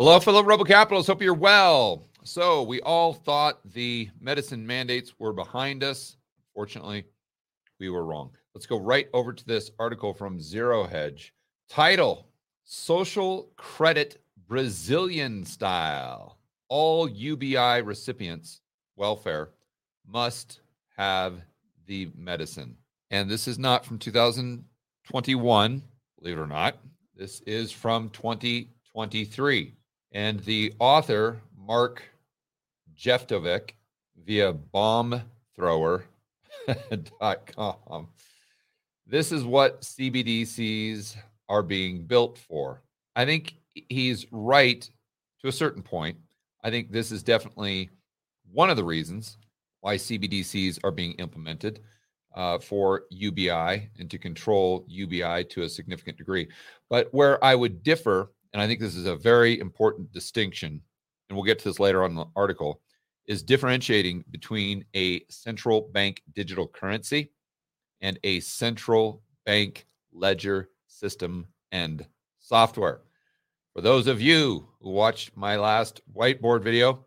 Hello, fellow Rebel Capitalists. Hope you're well. So, we all thought the medicine mandates were behind us. Fortunately, we were wrong. Let's go right over to this article from Zero Hedge. Title Social Credit Brazilian Style. All UBI recipients, welfare, must have the medicine. And this is not from 2021, believe it or not. This is from 2023. And the author, Mark Jeftovic, via bombthrower.com. This is what CBDCs are being built for. I think he's right to a certain point. I think this is definitely one of the reasons why CBDCs are being implemented uh, for UBI and to control UBI to a significant degree. But where I would differ and I think this is a very important distinction, and we'll get to this later on in the article, is differentiating between a central bank digital currency and a central bank ledger system and software. For those of you who watched my last whiteboard video,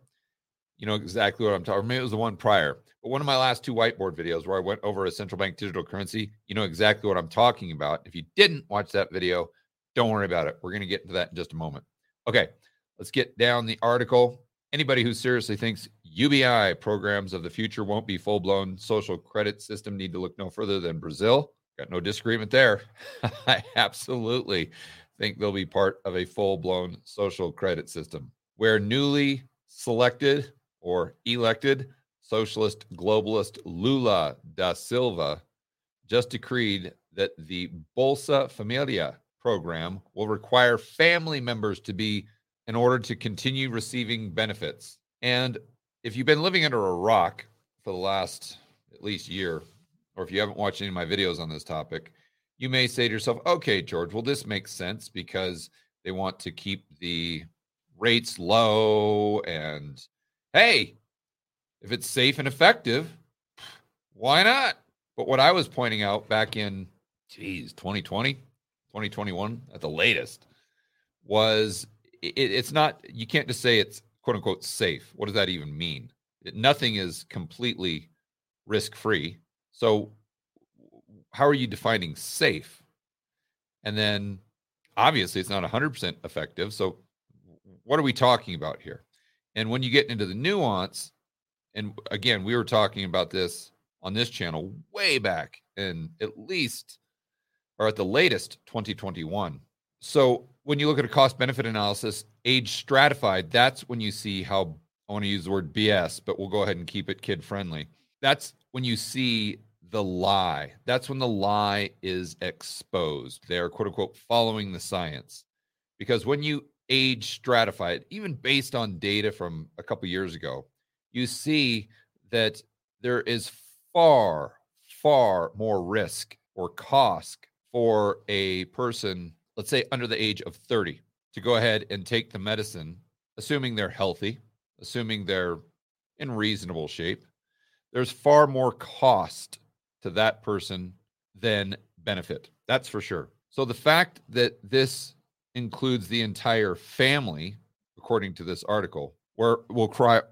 you know exactly what I'm talking. About. Maybe it was the one prior, but one of my last two whiteboard videos where I went over a central bank digital currency, you know exactly what I'm talking about. If you didn't watch that video, don't worry about it. We're going to get into that in just a moment. Okay, let's get down the article. Anybody who seriously thinks UBI programs of the future won't be full blown social credit system need to look no further than Brazil. Got no disagreement there. I absolutely think they'll be part of a full blown social credit system where newly selected or elected socialist globalist Lula da Silva just decreed that the Bolsa Familia program will require family members to be in order to continue receiving benefits. And if you've been living under a rock for the last at least year, or if you haven't watched any of my videos on this topic, you may say to yourself, okay, George, well, this makes sense because they want to keep the rates low. And hey, if it's safe and effective, why not? But what I was pointing out back in, geez, 2020, 2021 at the latest was it, it's not you can't just say it's quote unquote safe. What does that even mean? It, nothing is completely risk free so how are you defining safe? And then obviously it's not 100% effective. So what are we talking about here? And when you get into the nuance and again we were talking about this on this channel way back in at least or at the latest 2021. So when you look at a cost benefit analysis, age stratified, that's when you see how I want to use the word BS, but we'll go ahead and keep it kid friendly. That's when you see the lie. That's when the lie is exposed. They're quote unquote following the science. Because when you age stratify it, even based on data from a couple years ago, you see that there is far, far more risk or cost for a person, let's say under the age of 30, to go ahead and take the medicine, assuming they're healthy, assuming they're in reasonable shape, there's far more cost to that person than benefit. That's for sure. So the fact that this includes the entire family, according to this article, where we'll cry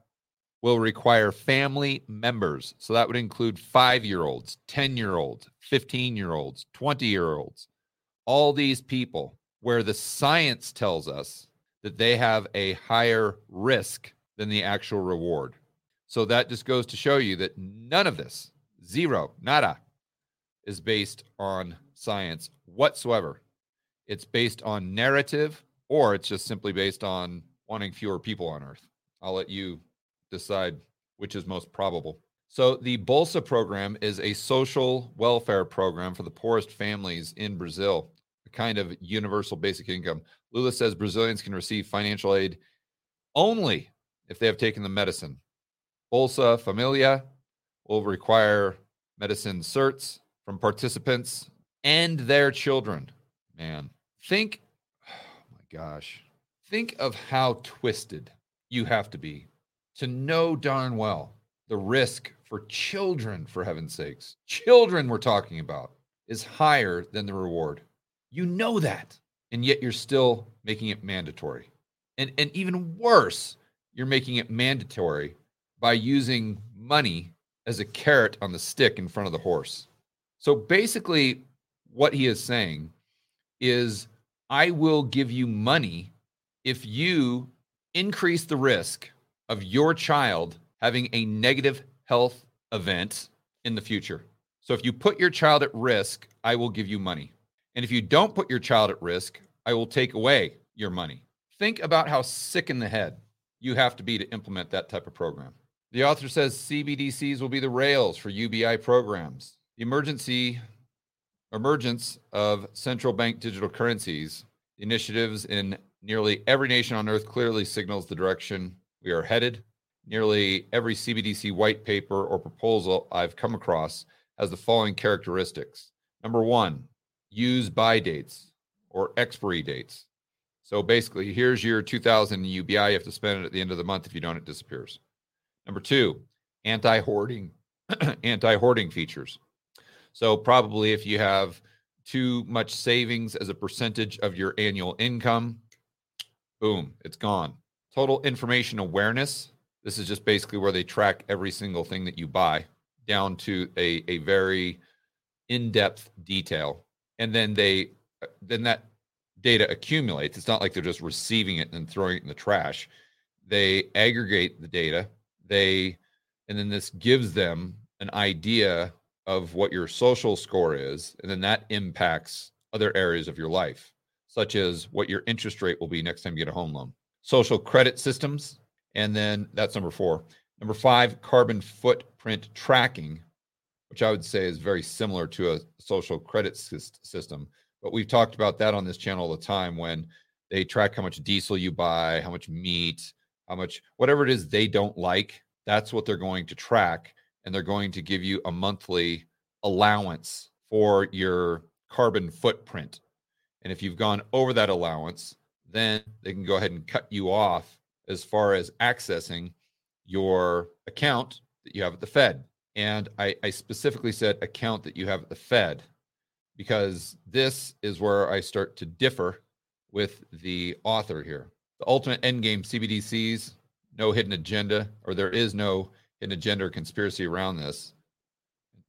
will require family members. So that would include five year olds, 10 year olds, 15 year olds, 20 year olds, all these people where the science tells us that they have a higher risk than the actual reward. So that just goes to show you that none of this, zero, nada, is based on science whatsoever. It's based on narrative or it's just simply based on wanting fewer people on earth. I'll let you decide which is most probable. So, the Bolsa program is a social welfare program for the poorest families in Brazil, a kind of universal basic income. Lula says Brazilians can receive financial aid only if they have taken the medicine. Bolsa Familia will require medicine certs from participants and their children. Man, think, oh my gosh, think of how twisted you have to be to know darn well the risk for children, for heaven's sakes, children we're talking about, is higher than the reward. You know that. And yet you're still making it mandatory. And, and even worse, you're making it mandatory by using money as a carrot on the stick in front of the horse. So basically, what he is saying is I will give you money if you increase the risk of your child having a negative health event in the future. So if you put your child at risk, I will give you money. And if you don't put your child at risk, I will take away your money. Think about how sick in the head you have to be to implement that type of program. The author says CBDCs will be the rails for UBI programs. The emergency emergence of central bank digital currencies, initiatives in nearly every nation on earth clearly signals the direction we are headed. Nearly every CBDC white paper or proposal I've come across has the following characteristics. Number one, use buy dates or expiry dates. So basically, here's your 2000 UBI. You have to spend it at the end of the month. If you don't, it disappears. Number two, anti hoarding, anti hoarding features. So probably if you have too much savings as a percentage of your annual income, boom, it's gone. Total information awareness. This is just basically where they track every single thing that you buy down to a, a very in-depth detail. And then they then that data accumulates. It's not like they're just receiving it and throwing it in the trash. They aggregate the data. They and then this gives them an idea of what your social score is, and then that impacts other areas of your life, such as what your interest rate will be next time you get a home loan. Social credit systems, and then that's number four. Number five, carbon footprint tracking, which I would say is very similar to a social credit system. But we've talked about that on this channel all the time when they track how much diesel you buy, how much meat, how much, whatever it is they don't like, that's what they're going to track and they're going to give you a monthly allowance for your carbon footprint. And if you've gone over that allowance, then they can go ahead and cut you off as far as accessing your account that you have at the Fed. And I, I specifically said account that you have at the Fed because this is where I start to differ with the author here. The ultimate endgame CBDCs, no hidden agenda, or there is no in a gender conspiracy around this.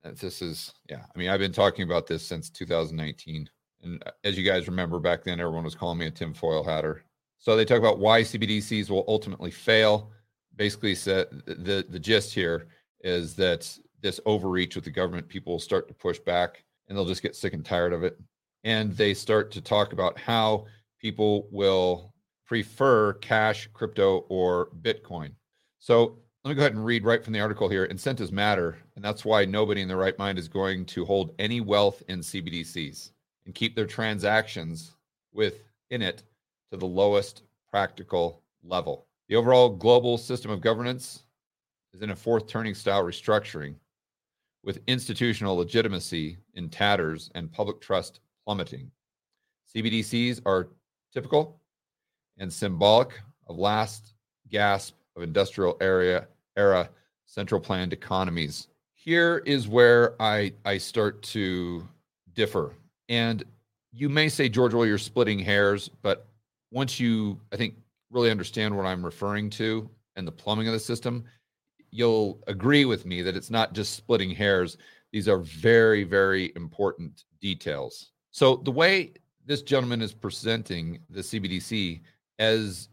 This is, yeah. I mean, I've been talking about this since 2019. And uh, as you guys remember, back then, everyone was calling me a tinfoil hatter. So they talk about why CBDCs will ultimately fail. Basically, said the the gist here is that this overreach with the government, people will start to push back, and they'll just get sick and tired of it. And they start to talk about how people will prefer cash, crypto, or Bitcoin. So let me go ahead and read right from the article here. Incentives matter, and that's why nobody in their right mind is going to hold any wealth in CBDCs and keep their transactions within it to the lowest practical level. The overall global system of governance is in a fourth turning style restructuring with institutional legitimacy in tatters and public trust plummeting. CBDCs are typical and symbolic of last gasp of industrial area era central planned economies. Here is where I I start to differ. And you may say, George, well, you're splitting hairs, but once you, I think, really understand what I'm referring to and the plumbing of the system, you'll agree with me that it's not just splitting hairs. These are very, very important details. So the way this gentleman is presenting the CBDC as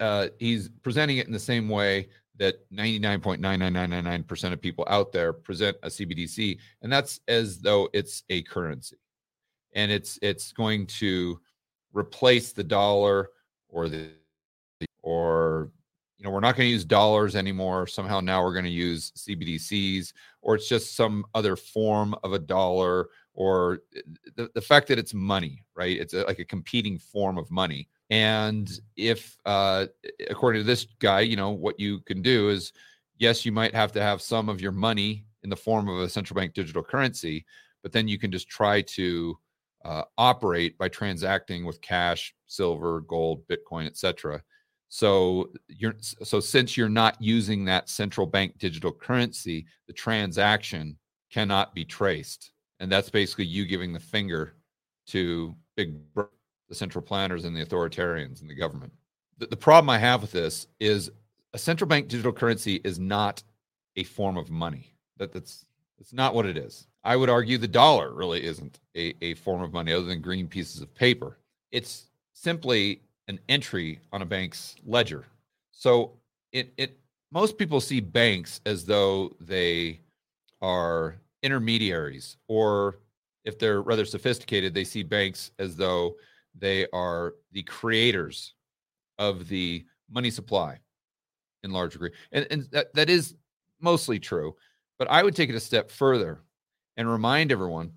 uh, he's presenting it in the same way that 99.99999% of people out there present a CBDC and that's as though it's a currency and it's it's going to replace the dollar or the or you know we're not going to use dollars anymore. Somehow now we're going to use CBDCs or it's just some other form of a dollar or the, the fact that it's money right? It's a, like a competing form of money. And if, uh, according to this guy, you know, what you can do is, yes, you might have to have some of your money in the form of a central bank digital currency, but then you can just try to uh, operate by transacting with cash, silver, gold, Bitcoin, etc. So you're so since you're not using that central bank digital currency, the transaction cannot be traced, and that's basically you giving the finger to big the central planners and the authoritarians and the government. the, the problem I have with this is a central bank digital currency is not a form of money. That that's that's not what it is. I would argue the dollar really isn't a, a form of money other than green pieces of paper. It's simply an entry on a bank's ledger. So it it most people see banks as though they are intermediaries or if they're rather sophisticated they see banks as though they are the creators of the money supply in large degree and, and that, that is mostly true but i would take it a step further and remind everyone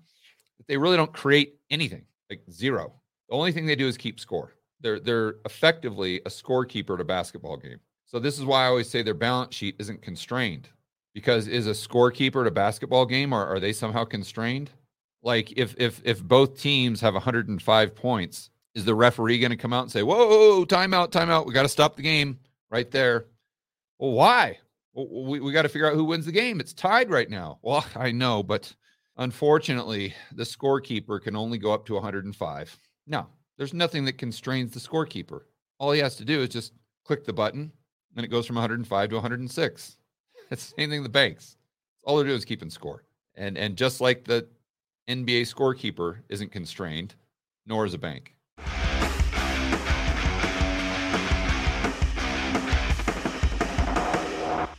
that they really don't create anything like zero the only thing they do is keep score they're they're effectively a scorekeeper at a basketball game so this is why I always say their balance sheet isn't constrained because is a scorekeeper at a basketball game or are they somehow constrained? Like if if if both teams have 105 points, is the referee going to come out and say, "Whoa, timeout, timeout, we got to stop the game right there"? Well, why? We we got to figure out who wins the game. It's tied right now. Well, I know, but unfortunately, the scorekeeper can only go up to 105. No, there's nothing that constrains the scorekeeper. All he has to do is just click the button, and it goes from 105 to 106. It's the same thing the banks. All they're doing is keeping score. And and just like the NBA scorekeeper isn't constrained, nor is a bank.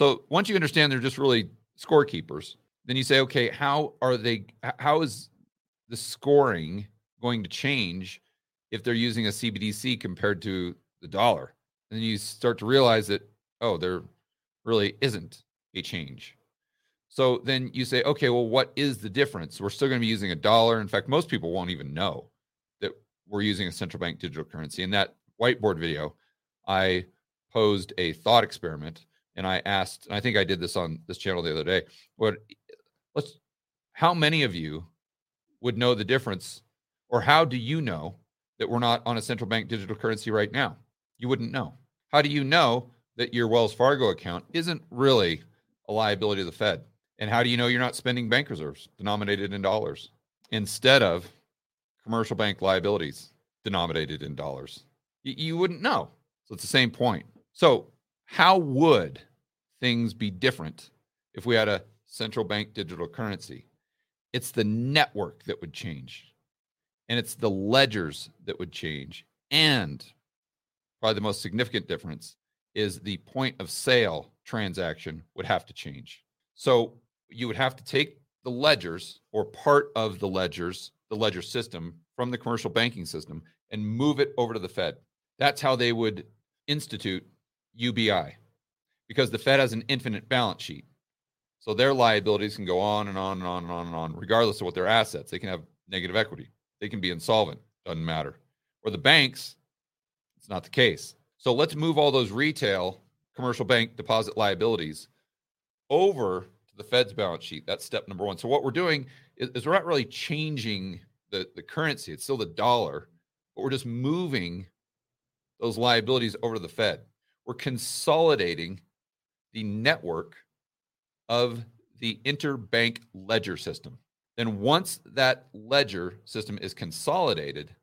So once you understand they're just really scorekeepers, then you say, okay, how are they? How is the scoring going to change if they're using a CBDC compared to the dollar. And then you start to realize that, oh, there really isn't a change. So then you say, okay, well, what is the difference? We're still going to be using a dollar. In fact, most people won't even know that we're using a central bank digital currency. In that whiteboard video, I posed a thought experiment and I asked, and I think I did this on this channel the other day, what let's how many of you would know the difference or how do you know that we're not on a central bank digital currency right now? You wouldn't know. How do you know that your Wells Fargo account isn't really a liability of the Fed? And how do you know you're not spending bank reserves denominated in dollars instead of commercial bank liabilities denominated in dollars? Y- you wouldn't know. So it's the same point. So, how would things be different if we had a central bank digital currency? It's the network that would change and it's the ledgers that would change. And probably the most significant difference is the point of sale transaction would have to change. So you would have to take the ledgers or part of the ledgers, the ledger system from the commercial banking system and move it over to the Fed. That's how they would institute UBI because the Fed has an infinite balance sheet. So their liabilities can go on and on and on and on and on, regardless of what their assets. They can have negative equity. They can be insolvent, doesn't matter. Or the banks, it's not the case. So let's move all those retail commercial bank deposit liabilities over to the Fed's balance sheet. That's step number one. So what we're doing is, is we're not really changing the, the currency, it's still the dollar, but we're just moving those liabilities over to the Fed. We're consolidating the network of the interbank ledger system. Then once that ledger system is consolidated,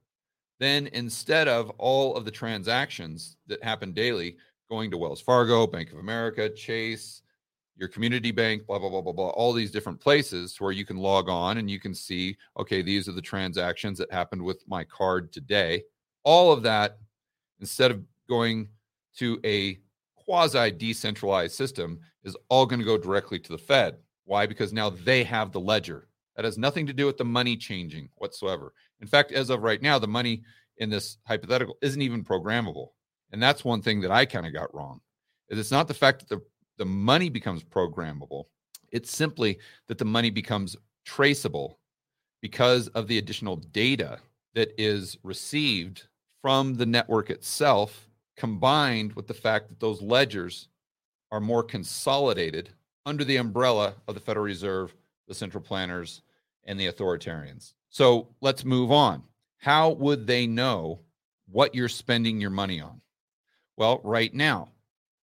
then instead of all of the transactions that happen daily going to Wells Fargo, Bank of America, Chase, your community bank, blah, blah, blah, blah, blah, all these different places where you can log on and you can see, okay, these are the transactions that happened with my card today. all of that, instead of going to a quasi decentralized system, is all going to go directly to the Fed. Why? Because now they have the ledger. That has nothing to do with the money changing whatsoever. In fact, as of right now, the money in this hypothetical isn't even programmable. And that's one thing that I kind of got wrong. Is it's not the fact that the, the money becomes programmable. It's simply that the money becomes traceable because of the additional data that is received from the network itself, combined with the fact that those ledgers are more consolidated under the umbrella of the Federal Reserve, the central planners, and the authoritarians. So let's move on. How would they know what you're spending your money on? Well, right now,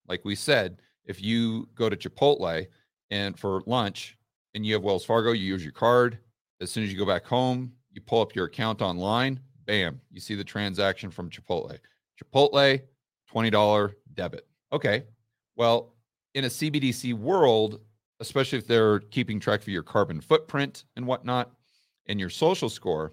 like we said, if you go to Chipotle and for lunch and you have Wells Fargo, you use your card. As soon as you go back home, you pull up your account online, bam, you see the transaction from Chipotle. Chipotle, $20 debit. Okay. Well, in a CBDC world, especially if they're keeping track of your carbon footprint and whatnot and your social score,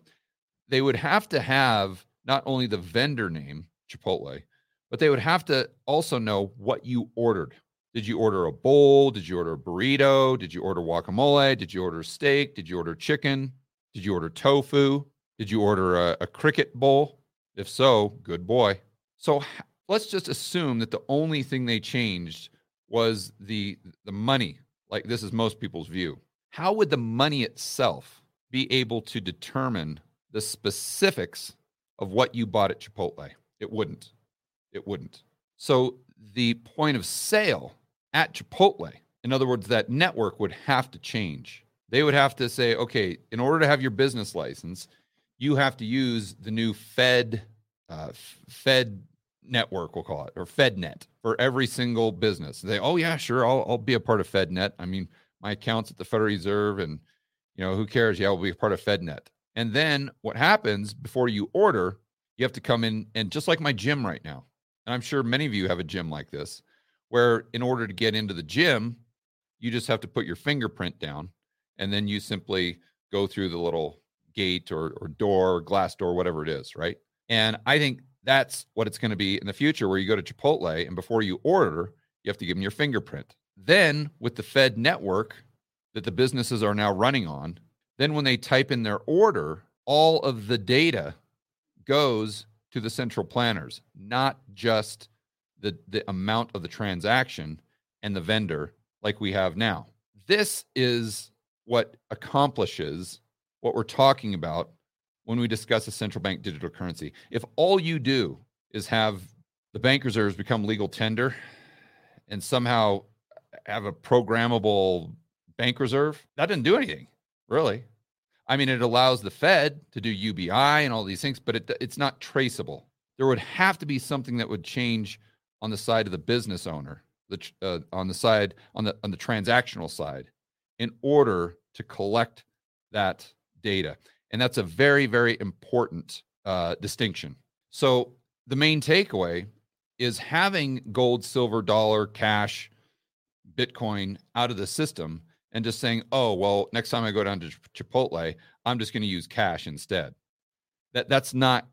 they would have to have not only the vendor name, Chipotle, but they would have to also know what you ordered. Did you order a bowl? Did you order a burrito? Did you order guacamole? Did you order steak? Did you order chicken? Did you order tofu? Did you order a, a cricket bowl? If so, good boy. So let's just assume that the only thing they changed was the the money. Like this is most people's view. How would the money itself be able to determine the specifics of what you bought at Chipotle? It wouldn't. It wouldn't. So the point of sale at Chipotle. In other words, that network would have to change. They would have to say, okay, in order to have your business license, you have to use the new Fed uh, Fed network, we'll call it, or FedNet for every single business. They, oh yeah, sure, I'll I'll be a part of FedNet. I mean, my accounts at the Federal Reserve, and you know, who cares? Yeah, we will be a part of FedNet. And then what happens before you order, you have to come in and just like my gym right now, and I'm sure many of you have a gym like this where in order to get into the gym, you just have to put your fingerprint down and then you simply go through the little gate or, or door, or glass door, whatever it is, right? And I think that's what it's going to be in the future where you go to Chipotle and before you order, you have to give them your fingerprint. Then with the Fed network that the businesses are now running on, then when they type in their order, all of the data goes to the central planners, not just the, the amount of the transaction and the vendor like we have now. This is what accomplishes what we're talking about when we discuss a central bank digital currency. If all you do is have the bank reserves become legal tender and somehow have a programmable bank reserve, that doesn't do anything, really. I mean, it allows the Fed to do UBI and all these things, but it, it's not traceable. There would have to be something that would change on the side of the business owner, the uh, on the side on the on the transactional side, in order to collect that data, and that's a very very important uh, distinction. So the main takeaway is having gold, silver, dollar, cash, Bitcoin out of the system and just saying, oh well, next time I go down to Chipotle, I'm just going to use cash instead. That that's not,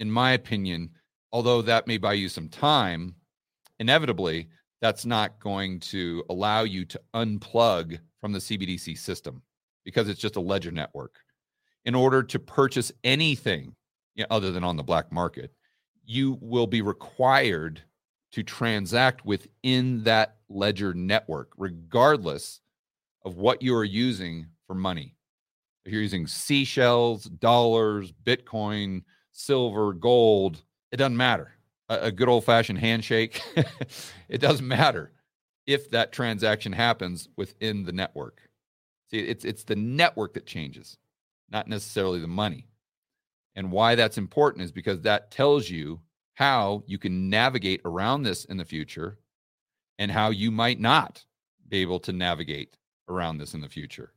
in my opinion, although that may buy you some time inevitably that's not going to allow you to unplug from the CBDC system because it's just a ledger network. In order to purchase anything you know, other than on the black market, you will be required to transact within that ledger network, regardless of what you are using for money. If you're using seashells, dollars, Bitcoin, silver, gold, it doesn't matter a, good old fashioned handshake, it doesn't matter if that transaction happens within the network. See, it's it's the network that changes, not necessarily the money. And why that's important is because that tells you how you can navigate around this in the future and how you might not be able to navigate around this in the future.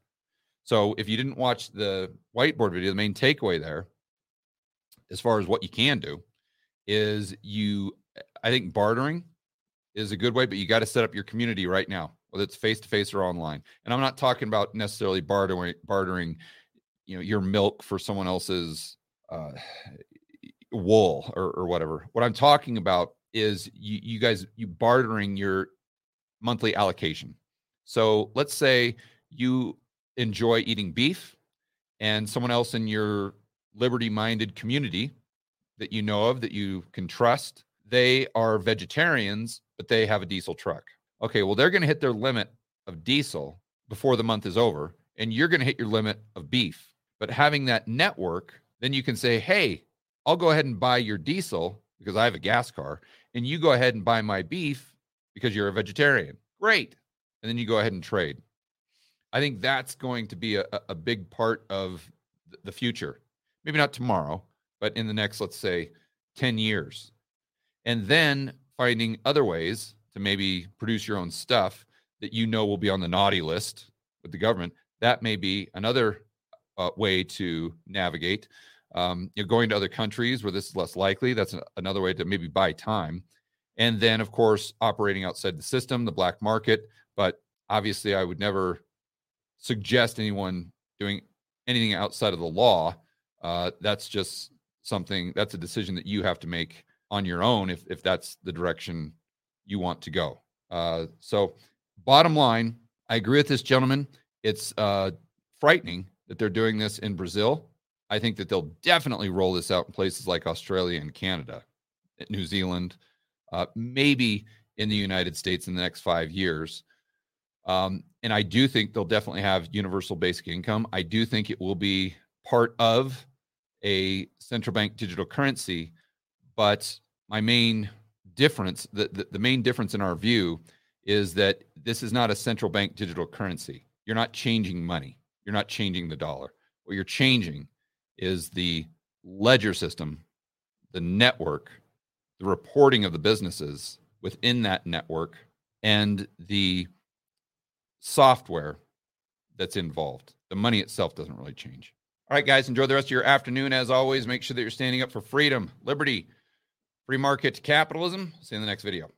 So if you didn't watch the whiteboard video, the main takeaway there, as far as what you can do, is you I think bartering is a good way, but you got to set up your community right now, whether it's face to face or online. And I'm not talking about necessarily bartering bartering, you know, your milk for someone else's uh, wool or, or whatever. What I'm talking about is you, you guys you bartering your monthly allocation. So let's say you enjoy eating beef, and someone else in your liberty minded community that you know of that you can trust, they are vegetarians, but they have a diesel truck. Okay, well, they're going to hit their limit of diesel before the month is over, and you're going to hit your limit of beef. But having that network, then you can say, hey, I'll go ahead and buy your diesel because I have a gas car, and you go ahead and buy my beef because you're a vegetarian. Great. And then you go ahead and trade. I think that's going to be a, a big part of the future. Maybe not tomorrow, but in the next, let's say, 10 years. And then finding other ways to maybe produce your own stuff that you know will be on the naughty list with the government. That may be another uh, way to navigate. Um, you're going to other countries where this is less likely. That's a, another way to maybe buy time. And then, of course, operating outside the system, the black market. But obviously, I would never suggest anyone doing anything outside of the law. Uh, that's just something, that's a decision that you have to make on your own if, if that's the direction you want to go. Uh, so, bottom line, I agree with this gentleman. It's uh, frightening that they're doing this in Brazil. I think that they'll definitely roll this out in places like Australia and Canada, New Zealand, uh, maybe in the United States in the next five years. Um, and I do think they'll definitely have universal basic income. I do think it will be part of a central bank digital currency. But my main difference, the, the, the main difference in our view is that this is not a central bank digital currency. You're not changing money. You're not changing the dollar. What you're changing is the ledger system, the network, the reporting of the businesses within that network, and the software that's involved. The money itself doesn't really change. All right, guys, enjoy the rest of your afternoon. As always, make sure that you're standing up for freedom, liberty, free market capitalism. See you in the next video.